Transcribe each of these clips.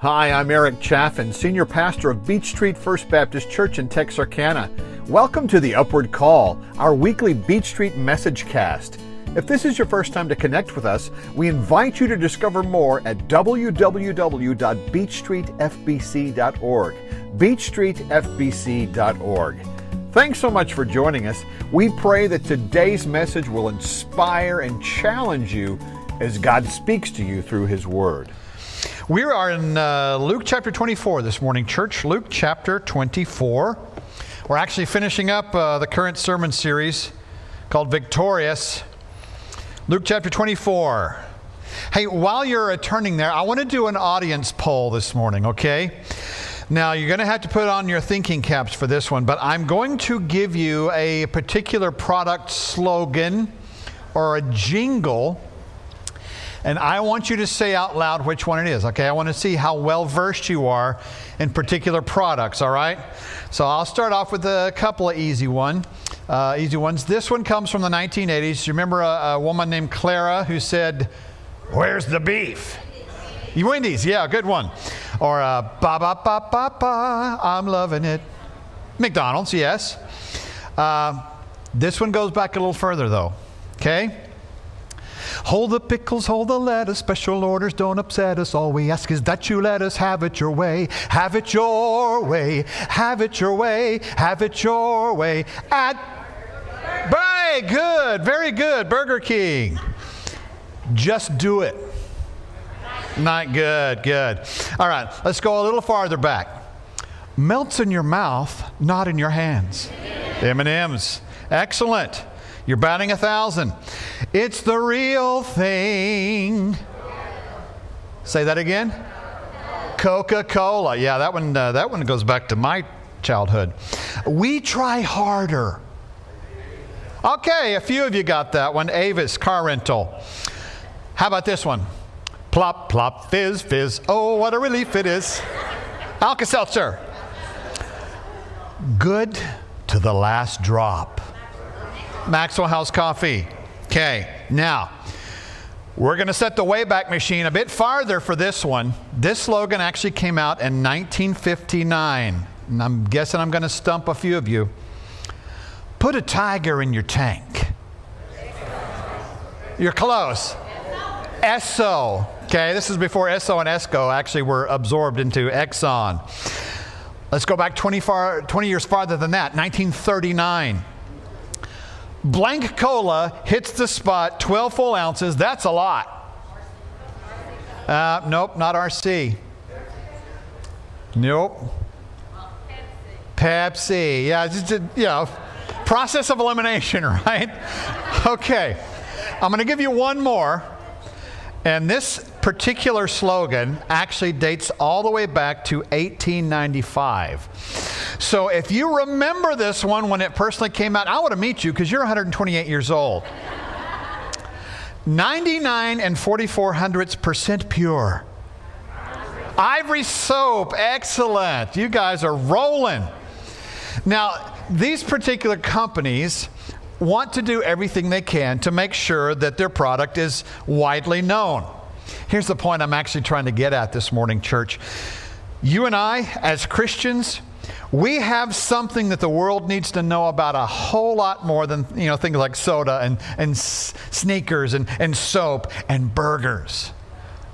Hi, I'm Eric Chaffin, Senior Pastor of Beech Street First Baptist Church in Texarkana. Welcome to the Upward Call, our weekly Beech Street message cast. If this is your first time to connect with us, we invite you to discover more at www.beechstreetfbc.org. beechstreetfbc.org. Thanks so much for joining us. We pray that today's message will inspire and challenge you as God speaks to you through His Word. We are in uh, Luke chapter 24 this morning, church. Luke chapter 24. We're actually finishing up uh, the current sermon series called Victorious. Luke chapter 24. Hey, while you're turning there, I want to do an audience poll this morning, okay? Now, you're going to have to put on your thinking caps for this one, but I'm going to give you a particular product slogan or a jingle and I want you to say out loud which one it is, okay? I want to see how well versed you are in particular products, all right? So I'll start off with a couple of easy one, uh, easy ones. This one comes from the 1980s. You remember a, a woman named Clara who said, "Where's the beef?" You Wendy's, yeah, good one. Or uh, ba ba ba ba ba, I'm loving it. McDonald's, yes. Uh, this one goes back a little further though. Okay. Hold the pickles, hold the lettuce. Special orders don't upset us. All we ask is that you let us have it your way. Have it your way. Have it your way. Have it your way. At Bye, good, very good. Burger King. Just do it. Not good, good. All right, let's go a little farther back. Melts in your mouth, not in your hands. M&M's. Excellent. You're batting a thousand. It's the real thing. Say that again. Coca Cola. Yeah, that one, uh, that one goes back to my childhood. We try harder. Okay, a few of you got that one. Avis car rental. How about this one? Plop, plop, fizz, fizz. Oh, what a relief it is. Alka Seltzer. Good to the last drop. Maxwell House Coffee. Okay, now we're going to set the Wayback Machine a bit farther for this one. This slogan actually came out in 1959, and I'm guessing I'm going to stump a few of you. Put a tiger in your tank. You're close. Esso. Okay, this is before Esso and Enco actually were absorbed into Exxon. Let's go back 20, far, 20 years farther than that, 1939 blank cola hits the spot 12 full ounces. That's a lot. Uh, nope, not RC. Nope. Pepsi. Yeah, just, you know, process of elimination, right? Okay. I'm going to give you one more. And this particular slogan actually dates all the way back to 1895. So if you remember this one when it personally came out, I want to meet you because you're 128 years old. 99 and 44 hundredths percent pure. Ivory soap, excellent. You guys are rolling. Now, these particular companies want to do everything they can to make sure that their product is widely known. Here's the point I'm actually trying to get at this morning, church. You and I, as Christians, we have something that the world needs to know about a whole lot more than you know things like soda and, and sneakers and, and soap and burgers.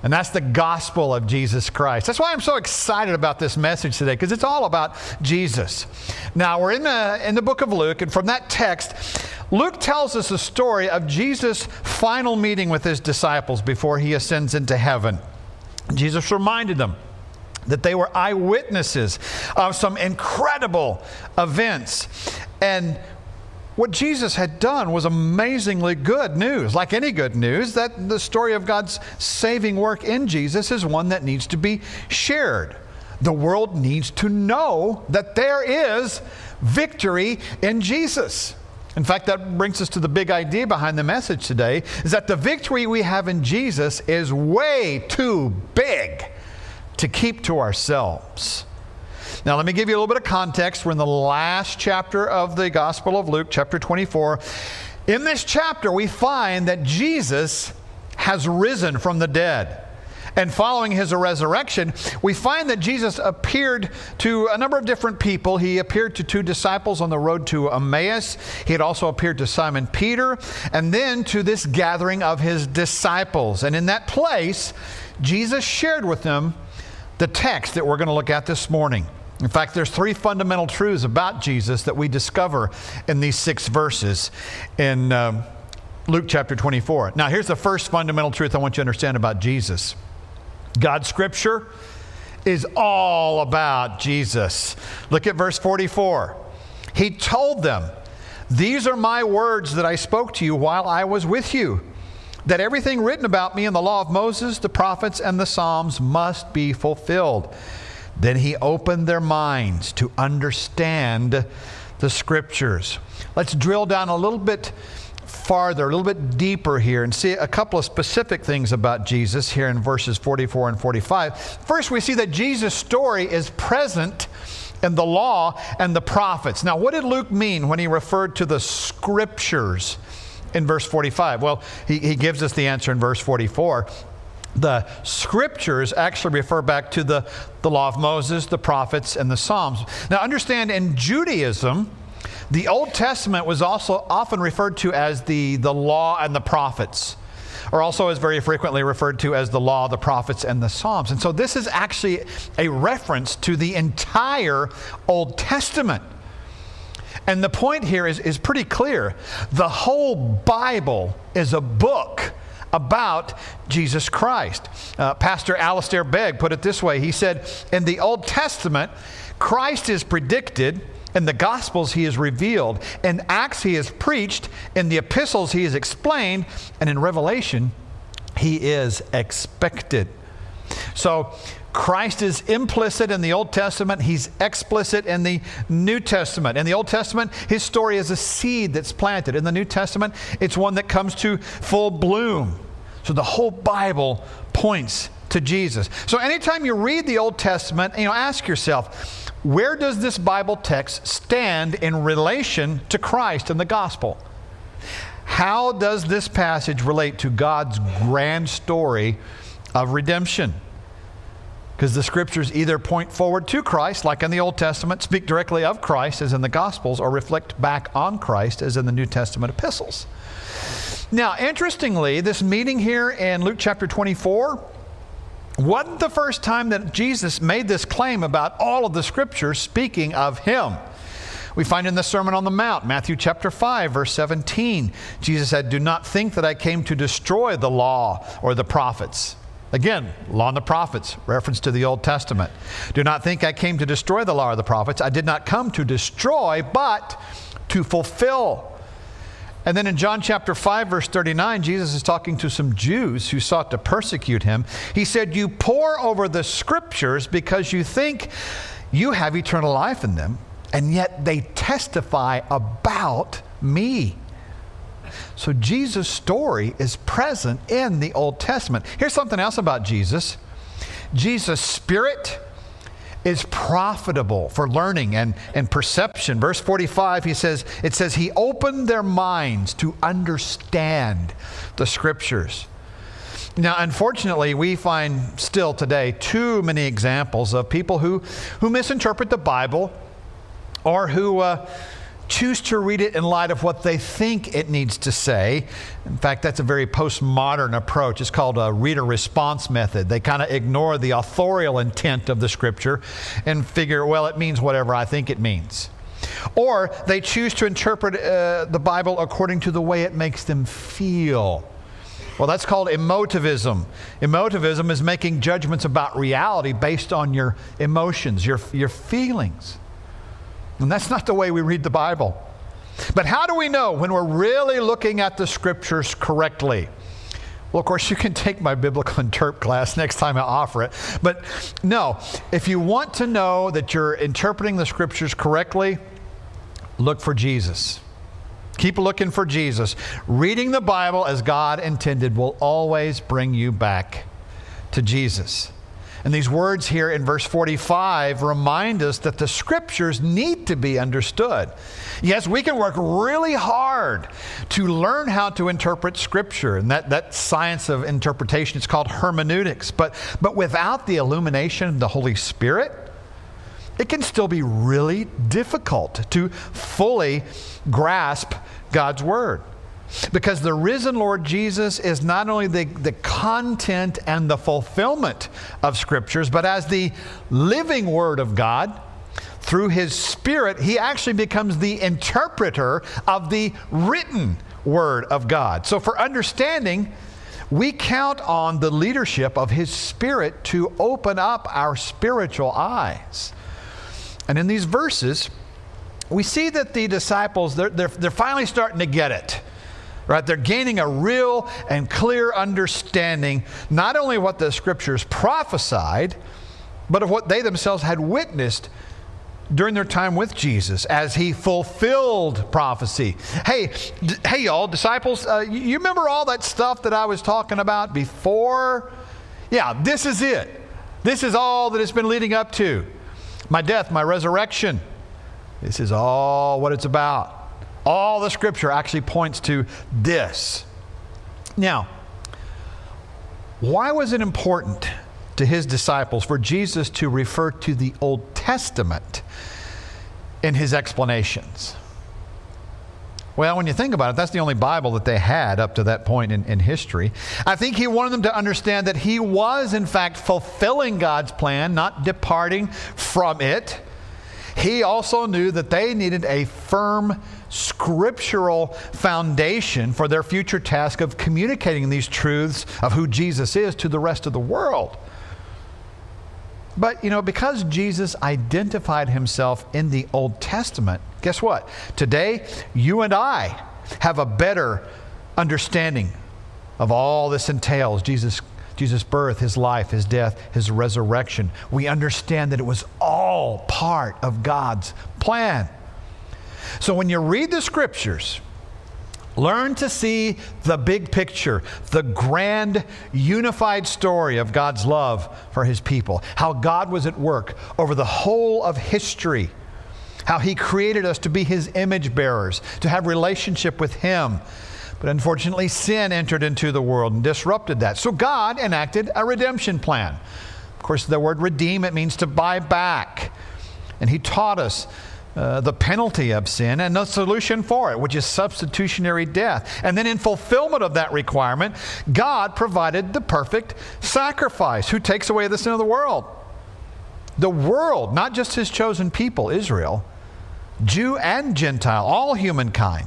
And that's the gospel of Jesus Christ. That's why I'm so excited about this message today, because it's all about Jesus. Now, we're in the, in the book of Luke, and from that text, Luke tells us the story of Jesus' final meeting with his disciples before he ascends into heaven. Jesus reminded them that they were eyewitnesses of some incredible events. And what Jesus had done was amazingly good news. Like any good news, that the story of God's saving work in Jesus is one that needs to be shared. The world needs to know that there is victory in Jesus. In fact, that brings us to the big idea behind the message today is that the victory we have in Jesus is way too big to keep to ourselves. Now, let me give you a little bit of context. We're in the last chapter of the Gospel of Luke, chapter 24. In this chapter, we find that Jesus has risen from the dead. And following his resurrection, we find that Jesus appeared to a number of different people. He appeared to two disciples on the road to Emmaus. He had also appeared to Simon Peter, and then to this gathering of his disciples. And in that place, Jesus shared with them the text that we're going to look at this morning. In fact, there's three fundamental truths about Jesus that we discover in these six verses in um, Luke chapter 24. Now, here's the first fundamental truth I want you to understand about Jesus. God's scripture is all about Jesus. Look at verse 44. He told them, These are my words that I spoke to you while I was with you, that everything written about me in the law of Moses, the prophets, and the Psalms must be fulfilled. Then he opened their minds to understand the scriptures. Let's drill down a little bit farther, a little bit deeper here, and see a couple of specific things about Jesus here in verses 44 and 45. First, we see that Jesus' story is present in the law and the prophets. Now, what did Luke mean when he referred to the scriptures in verse 45? Well, he, he gives us the answer in verse 44 the scriptures actually refer back to the, the law of Moses, the prophets, and the Psalms. Now, understand in Judaism, the Old Testament was also often referred to as the, the law and the prophets, or also is very frequently referred to as the law, the prophets, and the Psalms. And so this is actually a reference to the entire Old Testament. And the point here is, is pretty clear. The whole Bible is a book about Jesus Christ. Uh, Pastor Alistair Begg put it this way He said, In the Old Testament, Christ is predicted in the Gospels, he is revealed. In Acts, he is preached. In the epistles, he is explained. And in Revelation, he is expected. So, Christ is implicit in the Old Testament, he's explicit in the New Testament. In the Old Testament, his story is a seed that's planted. In the New Testament, it's one that comes to full bloom. So the whole Bible points to Jesus. So anytime you read the Old Testament, you know, ask yourself, where does this Bible text stand in relation to Christ and the gospel? How does this passage relate to God's grand story of redemption? Because the scriptures either point forward to Christ, like in the Old Testament, speak directly of Christ, as in the Gospels, or reflect back on Christ, as in the New Testament epistles. Now, interestingly, this meeting here in Luke chapter 24 wasn't the first time that Jesus made this claim about all of the scriptures speaking of him. We find in the Sermon on the Mount, Matthew chapter 5, verse 17, Jesus said, Do not think that I came to destroy the law or the prophets. Again, law and the prophets, reference to the Old Testament. Do not think I came to destroy the law or the prophets. I did not come to destroy, but to fulfill. And then in John chapter 5, verse 39, Jesus is talking to some Jews who sought to persecute him. He said, You pore over the scriptures because you think you have eternal life in them, and yet they testify about me. So Jesus' story is present in the Old Testament. Here's something else about Jesus Jesus' spirit is profitable for learning and, and perception. Verse 45, he says, it says, He opened their minds to understand the scriptures. Now, unfortunately, we find still today too many examples of people who, who misinterpret the Bible or who uh, choose to read it in light of what they think it needs to say. In fact, that's a very postmodern approach. It's called a reader response method. They kind of ignore the authorial intent of the scripture and figure, well, it means whatever I think it means. Or they choose to interpret uh, the Bible according to the way it makes them feel. Well, that's called emotivism. Emotivism is making judgments about reality based on your emotions, your, your feelings. And that's not the way we read the Bible. But how do we know when we're really looking at the scriptures correctly? Well, of course, you can take my biblical interp class next time I offer it. But no, if you want to know that you're interpreting the scriptures correctly, look for Jesus. Keep looking for Jesus. Reading the Bible as God intended will always bring you back to Jesus. And these words here in verse 45 remind us that the scriptures need to be understood. Yes, we can work really hard to learn how to interpret scripture, and that, that science of interpretation is called hermeneutics. But, but without the illumination of the Holy Spirit, it can still be really difficult to fully grasp God's Word. Because the risen Lord Jesus is not only the, the content and the fulfillment of Scriptures, but as the living Word of God, through His Spirit, He actually becomes the interpreter of the written Word of God. So, for understanding, we count on the leadership of His Spirit to open up our spiritual eyes. And in these verses, we see that the disciples, they're, they're, they're finally starting to get it right? They're gaining a real and clear understanding, not only what the scriptures prophesied, but of what they themselves had witnessed during their time with Jesus as he fulfilled prophecy. Hey, d- hey, y'all, disciples, uh, you remember all that stuff that I was talking about before? Yeah, this is it. This is all that it's been leading up to. My death, my resurrection. This is all what it's about. All the scripture actually points to this. Now, why was it important to his disciples for Jesus to refer to the Old Testament in his explanations? Well, when you think about it, that's the only Bible that they had up to that point in, in, history. I think he wanted them to understand that he was, in fact, fulfilling God's plan, not departing from it. He also knew that they needed a firm scriptural foundation for their future task of communicating these truths of who Jesus is to the rest of the world. But, you know, because Jesus identified himself in the Old Testament, guess what? Today, you and I have a better understanding of all this entails Jesus Jesus' birth, his life, his death, his resurrection. We understand that it was all part of God's plan. So when you read the scriptures, learn to see the big picture, the grand, unified story of God's love for his people, how God was at work over the whole of history, how he created us to be his image bearers, to have relationship with him. But unfortunately, sin entered into the world and disrupted that. So God enacted a redemption plan. Of course, the word redeem, it means to buy back. And he taught us uh, the penalty of sin and the solution for it, which is substitutionary death. And then, in fulfillment of that requirement, God provided the perfect sacrifice who takes away the sin of the world. The world, not just his chosen people, Israel, Jew and Gentile, all humankind.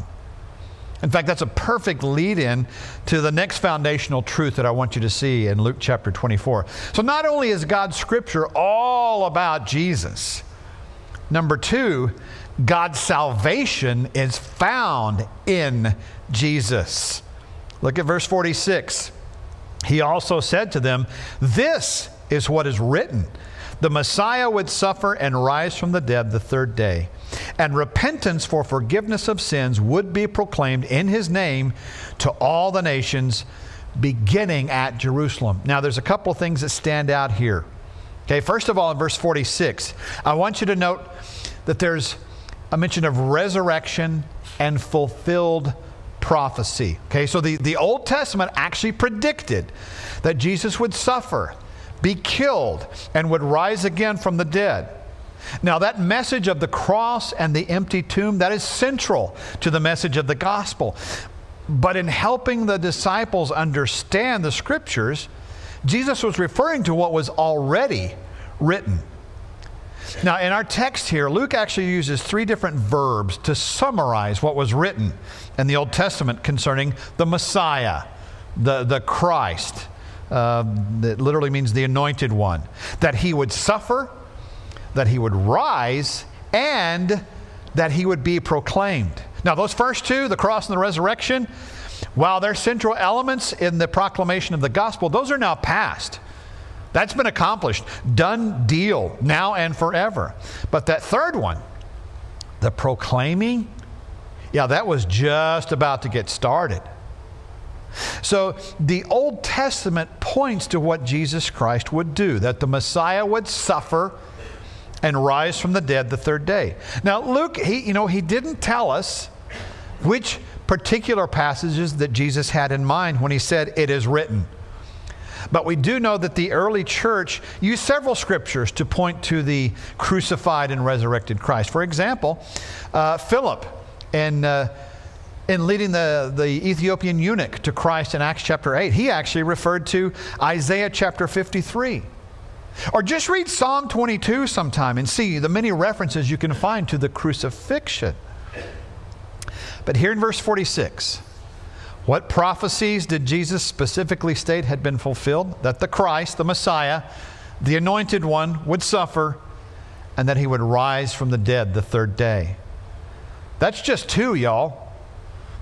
In fact, that's a perfect lead in to the next foundational truth that I want you to see in Luke chapter 24. So, not only is God's scripture all about Jesus, Number two, God's salvation is found in Jesus. Look at verse 46. He also said to them, This is what is written the Messiah would suffer and rise from the dead the third day, and repentance for forgiveness of sins would be proclaimed in his name to all the nations, beginning at Jerusalem. Now, there's a couple of things that stand out here. Okay, first of all, in verse 46, I want you to note that there's a mention of resurrection and fulfilled prophecy. Okay, so the, the Old Testament actually predicted that Jesus would suffer, be killed, and would rise again from the dead. Now, that message of the cross and the empty tomb, that is central to the message of the gospel. But in helping the disciples understand the scriptures, Jesus was referring to what was already written. Now, in our text here, Luke actually uses three different verbs to summarize what was written in the Old Testament concerning the Messiah, the, the Christ. Uh, that literally means the anointed one. That he would suffer, that he would rise, and that he would be proclaimed. Now, those first two, the cross and the resurrection, while they're central elements in the proclamation of the gospel, those are now past. That's been accomplished. Done deal, now and forever. But that third one, the proclaiming, yeah, that was just about to get started. So the Old Testament points to what Jesus Christ would do, that the Messiah would suffer and rise from the dead the third day. Now, Luke, he, you know, he didn't tell us which particular passages that Jesus had in mind when he said, It is written. But we do know that the early church used several scriptures to point to the crucified and resurrected Christ. For example, uh, Philip in, uh, in leading the, the Ethiopian eunuch to Christ in Acts chapter 8, he actually referred to Isaiah chapter 53. Or just read Psalm 22 sometime and see the many references you can find to the crucifixion. But here in verse 46, what prophecies did Jesus specifically state had been fulfilled? That the Christ, the Messiah, the anointed one, would suffer and that he would rise from the dead the third day. That's just two, y'all.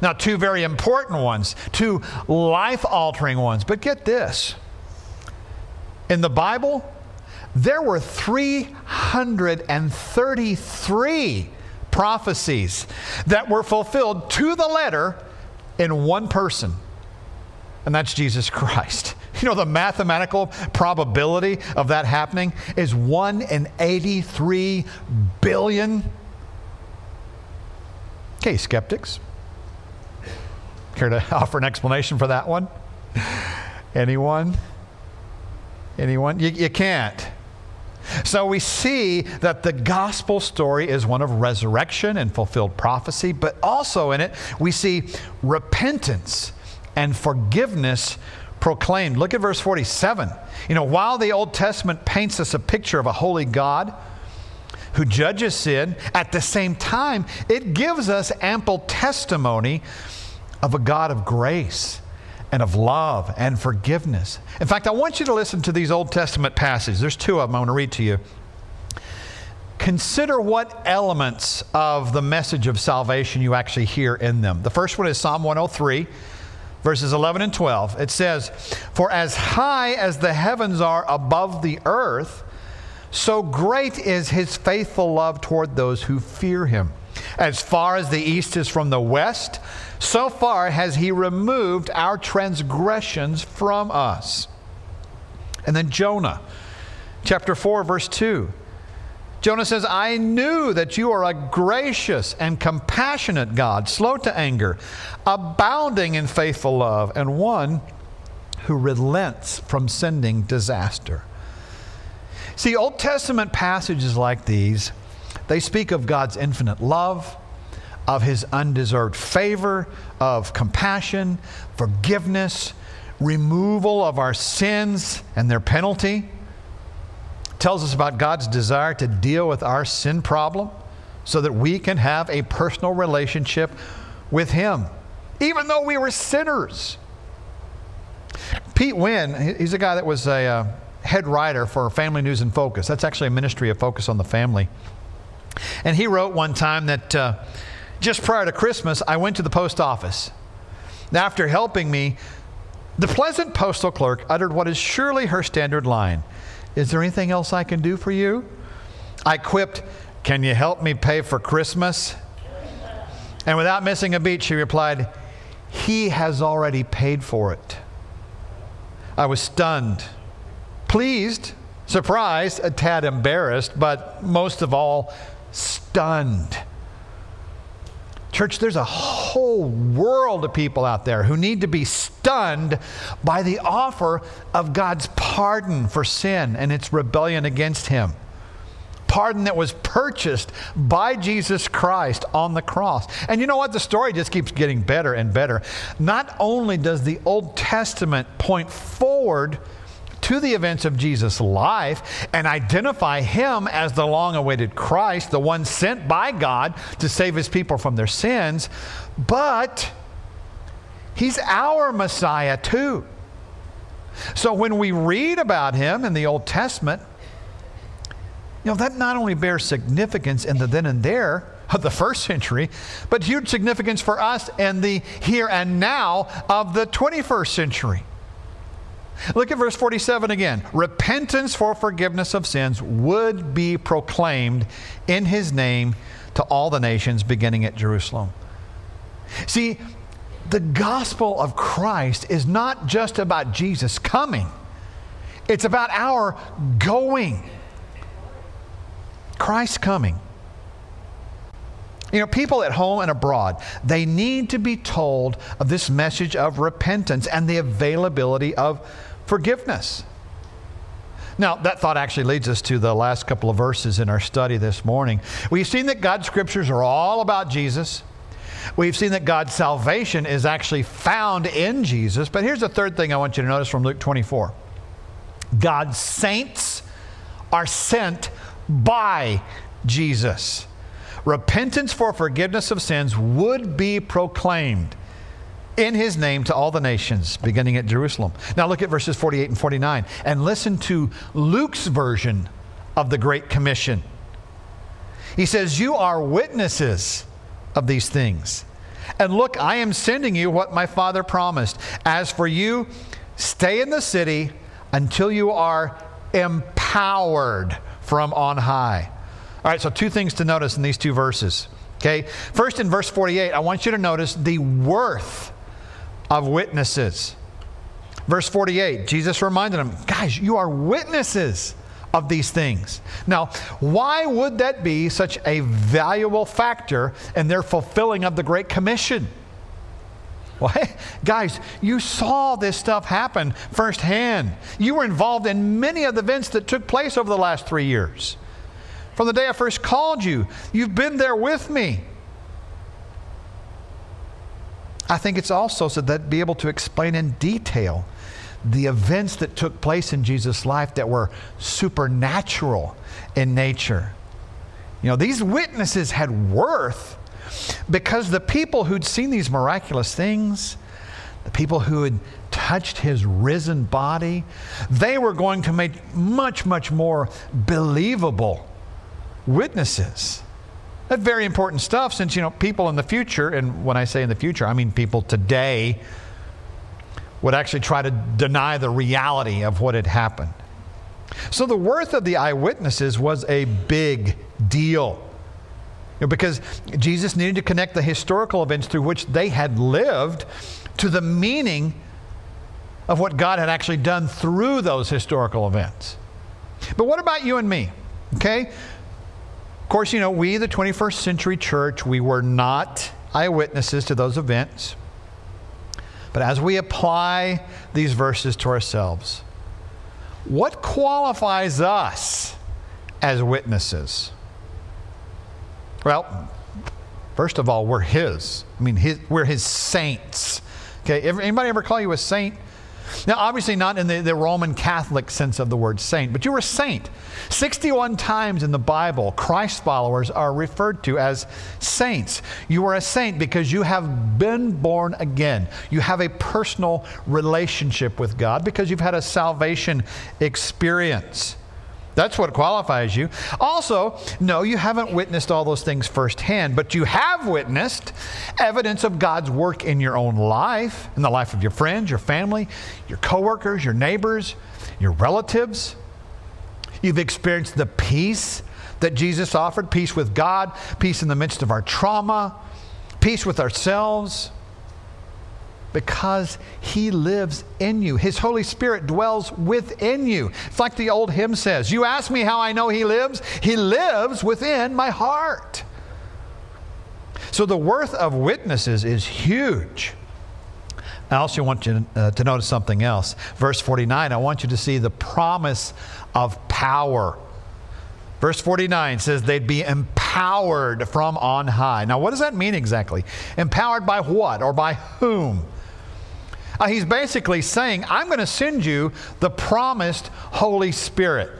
Now, two very important ones, two life altering ones. But get this in the Bible, there were 333 prophecies that were fulfilled to the letter in one person, and that's Jesus Christ. You know, the mathematical probability of that happening is 1 in 83 billion. Okay, skeptics. Care to offer an explanation for that one? Anyone? Anyone? You, you can't. So we see that the gospel story is one of resurrection and fulfilled prophecy, but also in it we see repentance and forgiveness proclaimed. Look at verse 47. You know, while the Old Testament paints us a picture of a holy God who judges sin, at the same time, it gives us ample testimony of a God of grace and of love and forgiveness. In fact, I want you to listen to these Old Testament passages. There's two of them I want to read to you. Consider what elements of the message of salvation you actually hear in them. The first one is Psalm 103, verses 11 and 12. It says, For as high as the heavens are above the earth, so great is his faithful love toward those who fear him. As far as the east is from the west, so far has he removed our transgressions from us. And then Jonah, chapter 4, verse 2. Jonah says, I knew that you are a gracious and compassionate God, slow to anger, abounding in faithful love, and one who relents from sending disaster. See, Old Testament passages like these, they speak of God's infinite love, of his undeserved favor, of compassion, forgiveness, removal of our sins and their penalty. tells us about God's desire to deal with our sin problem so that we can have a personal relationship with him, even though we were sinners. Pete Wynn, he's a guy that was a uh, head writer for Family News and Focus. That's actually a ministry of focus on the family. And he wrote one time that uh, just prior to Christmas, I went to the post office. After helping me, the pleasant postal clerk uttered what is surely her standard line Is there anything else I can do for you? I quipped, Can you help me pay for Christmas? And without missing a beat, she replied, He has already paid for it. I was stunned, pleased, surprised, a tad embarrassed, but most of all, stunned. Church, there's a whole world of people out there who need to be stunned by the offer of God's pardon for sin and its rebellion against Him. Pardon that was purchased by Jesus Christ on the cross. And you know what? The story just keeps getting better and better. Not only does the Old Testament point forward to the events of Jesus' life and identify him as the long awaited Christ, the one sent by God to save his people from their sins, but he's our Messiah too. So when we read about him in the Old Testament, you know, that not only bears significance in the then and there of the first century, but huge significance for us in the here and now of the 21st century. Look at verse 47 again. Repentance for forgiveness of sins would be proclaimed in his name to all the nations, beginning at Jerusalem. See, the gospel of Christ is not just about Jesus coming, it's about our going. Christ coming. You know, people at home and abroad, they need to be told of this message of repentance and the availability of forgiveness. Now, that thought actually leads us to the last couple of verses in our study this morning. We've seen that God's scriptures are all about Jesus. We've seen that God's salvation is actually found in Jesus. But here's the third thing I want you to notice from Luke 24 God's saints are sent by Jesus. Repentance for forgiveness of sins would be proclaimed in his name to all the nations, beginning at Jerusalem. Now look at verses 48 and 49 and listen to Luke's version of the Great Commission. He says, You are witnesses of these things. And look, I am sending you what my father promised. As for you, stay in the city until you are empowered from on high. All right, so two things to notice in these two verses. Okay, first in verse 48, I want you to notice the worth of witnesses. Verse 48, Jesus reminded them, guys, you are witnesses of these things. Now, why would that be such a valuable factor in their fulfilling of the Great Commission? Well, hey, guys, you saw this stuff happen firsthand. You were involved in many of the events that took place over the last three years. From the day I first called you, you've been there with me. I think it's also so that be able to explain in detail the events that took place in Jesus' life that were supernatural in nature. You know, these witnesses had worth because the people who'd seen these miraculous things, the people who had touched his risen body, they were going to make much, much more believable witnesses. That's very important stuff since, you know, people in the future, and when I say in the future, I mean people today, would actually try to deny the reality of what had happened. So the worth of the eyewitnesses was a big deal. You know, because Jesus needed to connect the historical events through which they had lived to the meaning of what God had actually done through those historical events. But what about you and me? Okay? Of course, you know, we, the 21st century church, we were not eyewitnesses to those events. But as we apply these verses to ourselves, what qualifies us as witnesses? Well, first of all, we're His. I mean, his, we're His saints. Okay, anybody ever call you a saint? Now, obviously, not in the, the, Roman Catholic sense of the word saint, but you're a saint. 61 times in the Bible, Christ followers are referred to as saints. You are a saint because you have been born again. You have a personal relationship with God because you've had a salvation experience. That's what qualifies you. Also, no, you haven't witnessed all those things firsthand, but you have witnessed evidence of God's work in your own life, in the life of your friends, your family, your coworkers, your neighbors, your relatives. You've experienced the peace that Jesus offered peace with God, peace in the midst of our trauma, peace with ourselves because He lives in you. His Holy Spirit dwells within you. It's like the old hymn says You ask me how I know He lives? He lives within my heart. So the worth of witnesses is huge. I also want you uh, to notice something else. Verse 49, I want you to see the promise of power. Verse 49 says they'd be empowered from on high. Now, what does that mean exactly? Empowered by what or by whom? Uh, he's basically saying, I'm going to send you the promised Holy Spirit.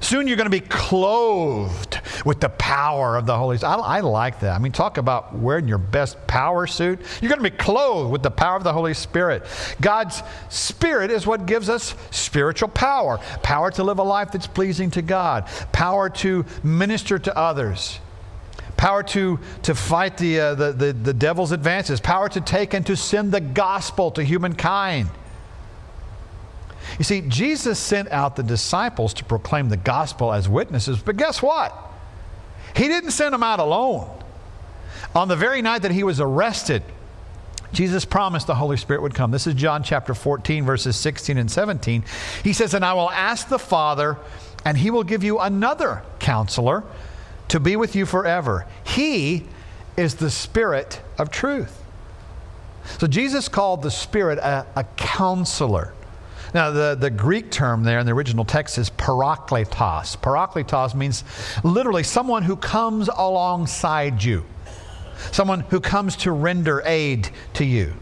Soon you're going to be clothed with the power of the Holy Spirit. I, I, like that. I mean, talk about wearing your best power suit. You're going to be clothed with the power of the Holy Spirit. God's Spirit is what gives us spiritual power power to live a life that's pleasing to God, power to minister to others, power to, to fight the, uh, the, the, the devil's advances, power to take and to send the gospel to humankind. You see, Jesus sent out the disciples to proclaim the gospel as witnesses, but guess what? He didn't send them out alone. On the very night that he was arrested, Jesus promised the Holy Spirit would come. This is John chapter 14, verses 16 and 17. He says, And I will ask the Father, and he will give you another counselor to be with you forever. He is the Spirit of truth. So Jesus called the Spirit a, a counselor. Now, the, the Greek term there in the original text is parakletos. Parakletos means literally someone who comes alongside you, someone who comes to render aid to you.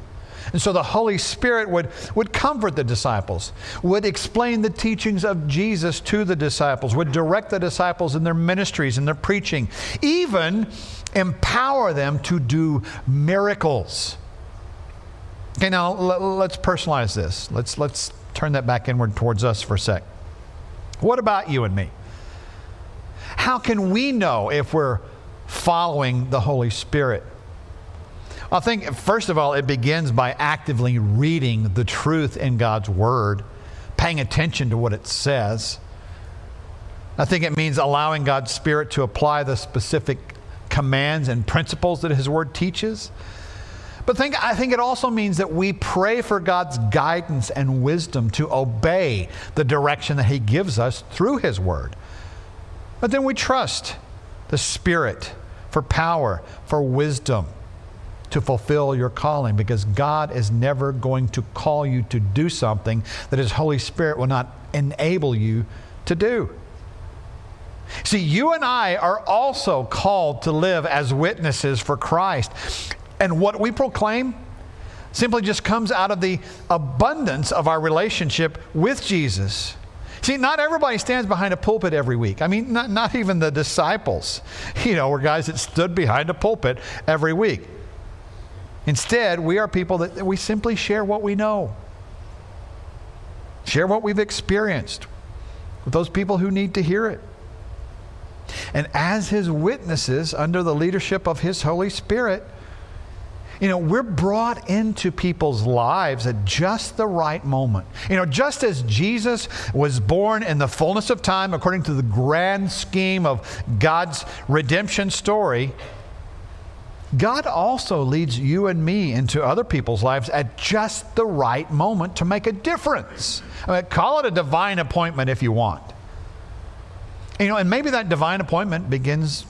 And so the Holy Spirit would, would comfort the disciples, would explain the teachings of Jesus to the disciples, would direct the disciples in their ministries and their preaching, even empower them to do miracles. Okay, now let's personalize this. Let's, let's turn that back inward towards us for a sec. What about you and me? How can we know if we're following the Holy Spirit? I think, first of all, it begins by actively reading the truth in God's Word, paying attention to what it says. I think it means allowing God's Spirit to apply the specific commands and principles that His Word teaches. But think, I think it also means that we pray for God's guidance and wisdom to obey the direction that He gives us through His Word. But then we trust the Spirit for power, for wisdom to fulfill your calling because God is never going to call you to do something that His Holy Spirit will not enable you to do. See, you and I are also called to live as witnesses for Christ. And what we proclaim simply just comes out of the abundance of our relationship with Jesus. See, not everybody stands behind a pulpit every week. I mean, not, not even the disciples, you know, were guys that stood behind a pulpit every week. Instead, we are people that, that we simply share what we know, share what we've experienced with those people who need to hear it. And as his witnesses under the leadership of his Holy Spirit, you know, we're brought into people's lives at just the right moment. You know, just as Jesus was born in the fullness of time according to the grand scheme of God's redemption story, God also leads you and me into other people's lives at just the right moment to make a difference. I mean, call it a divine appointment if you want. You know, and maybe that divine appointment begins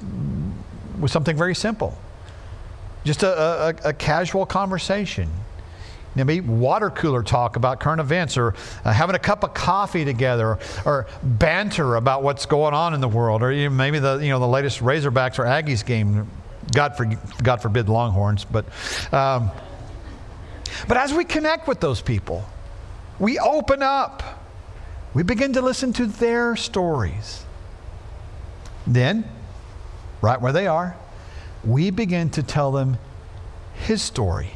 with something very simple just a, a, a casual conversation. Maybe water cooler talk about current events, or uh, having a cup of coffee together, or, banter about what's going on in the world, or even maybe the you know the latest Razorbacks or Aggies game. God, for, God forbid Longhorns, but um, but as we connect with those people, we open up. We begin to listen to their stories. Then, right where they are, we begin to tell them his story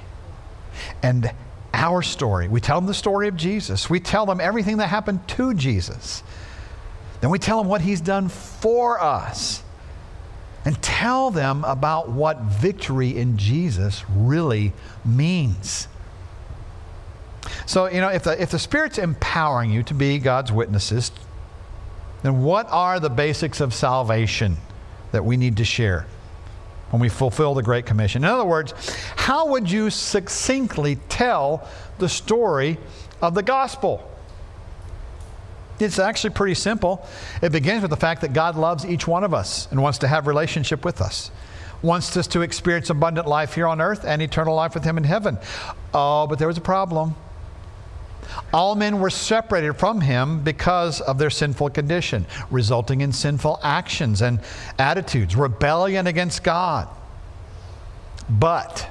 and our story. We tell them the story of Jesus. We tell them everything that happened to Jesus. Then we tell them what he's done for us and tell them about what victory in Jesus really means. So, you know, if the, if the Spirit's empowering you to be God's witnesses, then what are the basics of salvation that we need to share? when we fulfill the Great Commission. In other words, how would you succinctly tell the story of the gospel? It's actually pretty simple. It begins with the fact that God loves each one of us and wants to have relationship with us. Wants us to experience abundant life here on earth and eternal life with him in heaven. Oh, but there was a problem. All men were separated from him because of their sinful condition, resulting in sinful actions and attitudes, rebellion against God. But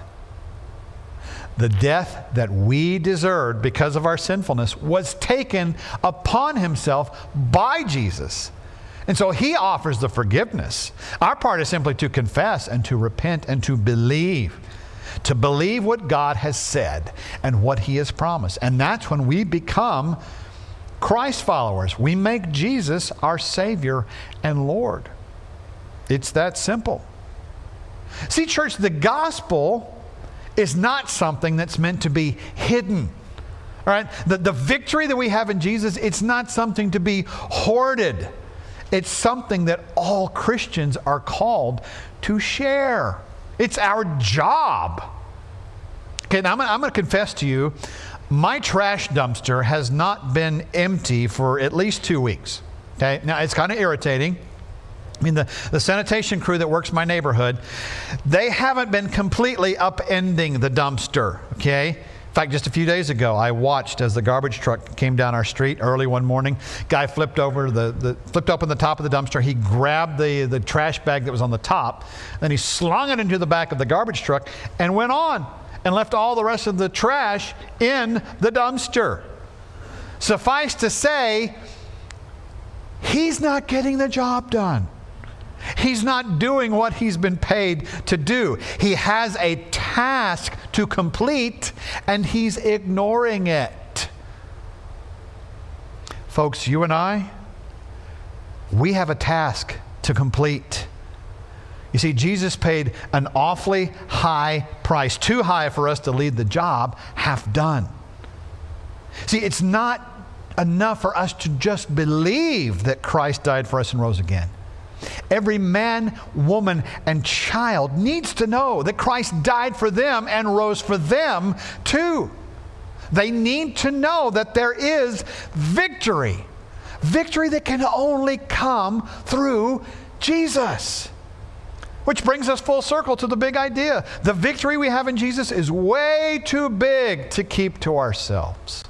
the death that we deserved because of our sinfulness was taken upon himself by Jesus. And so he offers the forgiveness. Our part is simply to confess and to repent and to believe to believe what God has said and what He has promised. And that's when we become Christ followers. We make Jesus our Savior and Lord. It's that simple. See, church, the gospel is not something that's meant to be hidden. All right? The, the victory that we have in Jesus, it's not something to be hoarded. It's something that all Christians are called to share. It's our job. Okay, now I'm, I'm going to confess to you, my trash dumpster has not been empty for at least two weeks. Okay, now it's kind of irritating. I mean, the, the sanitation crew that works my neighborhood, they haven't been completely upending the dumpster, okay? In fact, just a few days ago, I watched as the garbage truck came down our street early one morning. Guy flipped over the, the flipped open the top of the dumpster. He grabbed the, the trash bag that was on the top, then he slung it into the back of the garbage truck and went on and left all the rest of the trash in the dumpster. Suffice to say, he's not getting the job done. He's not doing what he's been paid to do. He has a task to complete and he's ignoring it. Folks, you and I, we have a task to complete. You see, Jesus paid an awfully high price, too high for us to leave the job half done. See, it's not enough for us to just believe that Christ died for us and rose again. Every man, woman, and child needs to know that Christ died for them and rose for them too. They need to know that there is victory. Victory that can only come through Jesus. Which brings us full circle to the big idea. The victory we have in Jesus is way too big to keep to ourselves.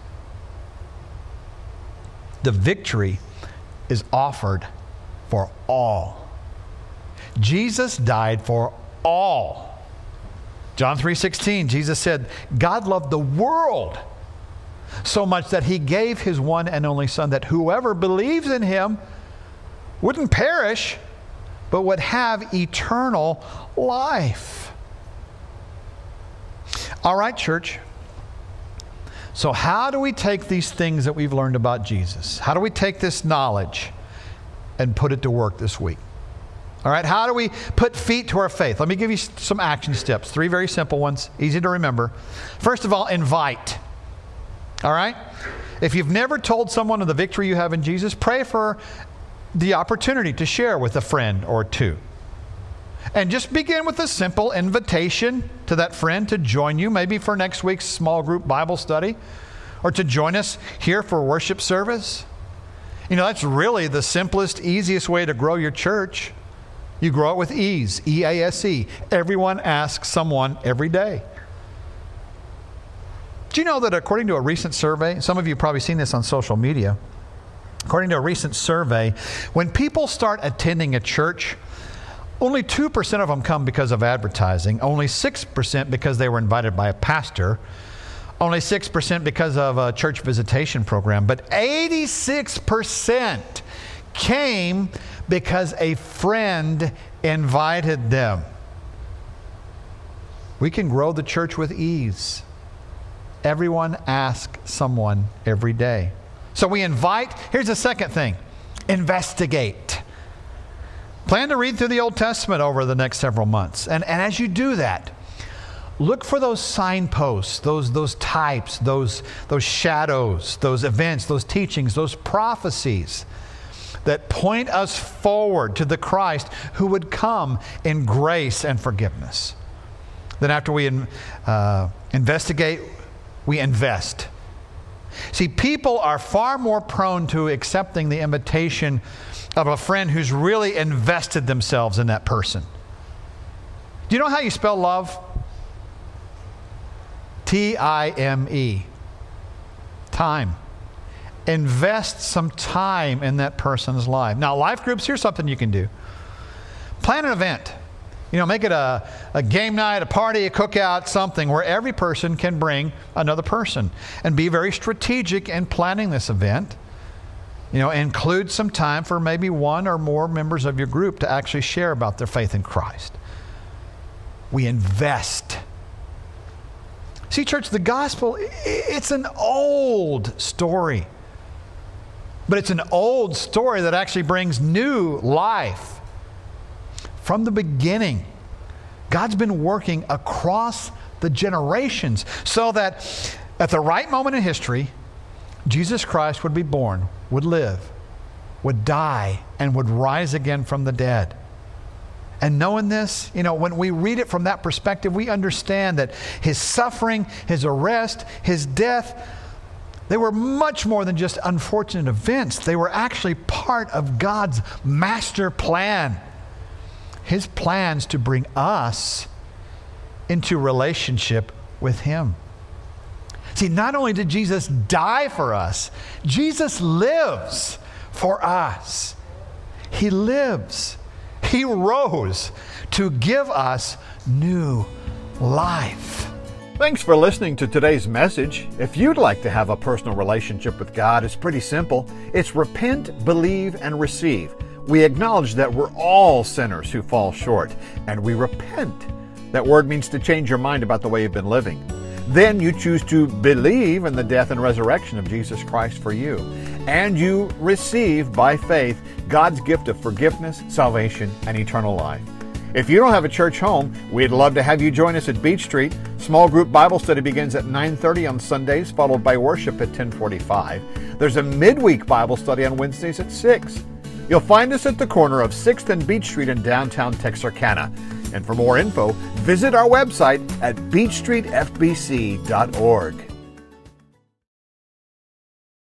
The victory is offered for all. Jesus died for all. John 3:16 Jesus said, God loved the world so much that he gave his one and only son that whoever believes in him wouldn't perish but would have eternal life. All right, church. So, how do we take these things that we've learned about Jesus? How do we take this knowledge and put it to work this week. All right, how do we put feet to our faith? Let me give you some action steps. Three very simple ones, easy to remember. First of all, invite. All right? If you've never told someone of the victory you have in Jesus, pray for the opportunity to share with a friend or two. And just begin with a simple invitation to that friend to join you, maybe for next week's small group Bible study, or to join us here for worship service. You know, that's really the simplest, easiest way to grow your church. You grow it with ease, E A S E. Everyone asks someone every day. Do you know that according to a recent survey, some of you probably seen this on social media, according to a recent survey, when people start attending a church, only 2% of them come because of advertising, only 6% because they were invited by a pastor, only 6% because of a church visitation program, but 86% came because a friend invited them. We can grow the church with ease. Everyone asks someone every day. So we invite, here's the second thing investigate. Plan to read through the Old Testament over the next several months. And, and as you do that, look for those signposts, those, those types, those, those shadows, those events, those teachings, those prophecies that point us forward to the Christ who would come in grace and forgiveness. Then, after we uh, investigate, we invest. See, people are far more prone to accepting the invitation of a friend who's really invested themselves in that person. Do you know how you spell love? T I M E. Time. Invest some time in that person's life. Now, life groups, here's something you can do plan an event. You know, make it a, a game night, a party, a cookout, something where every person can bring another person and be very strategic in planning this event. You know, include some time for maybe one or more members of your group to actually share about their faith in Christ. We invest See, church, the gospel, it's an old story. But it's an old story that actually brings new life. From the beginning, God's been working across the generations so that at the right moment in history, Jesus Christ would be born, would live, would die, and would rise again from the dead. And knowing this, you know, when we read it from that perspective, we understand that his suffering, his arrest, his death, they were much more than just unfortunate events. They were actually part of God's master plan. His plans to bring us into relationship with him. See, not only did Jesus die for us, Jesus lives for us. He lives. He rose to give us new life. Thanks for listening to today's message. If you'd like to have a personal relationship with God, it's pretty simple. It's repent, believe, and receive. We acknowledge that we're all sinners who fall short, and we repent. That word means to change your mind about the way you've been living. Then you choose to believe in the death and resurrection of Jesus Christ for you. And you receive by faith God's gift of forgiveness, salvation, and eternal life. If you don't have a church home, we'd love to have you join us at Beech Street. Small group Bible study begins at 9:30 on Sundays, followed by worship at 10:45. There's a midweek Bible study on Wednesdays at 6. You'll find us at the corner of 6th and Beech Street in downtown Texarkana. And for more info, visit our website at beechstreetfbc.org.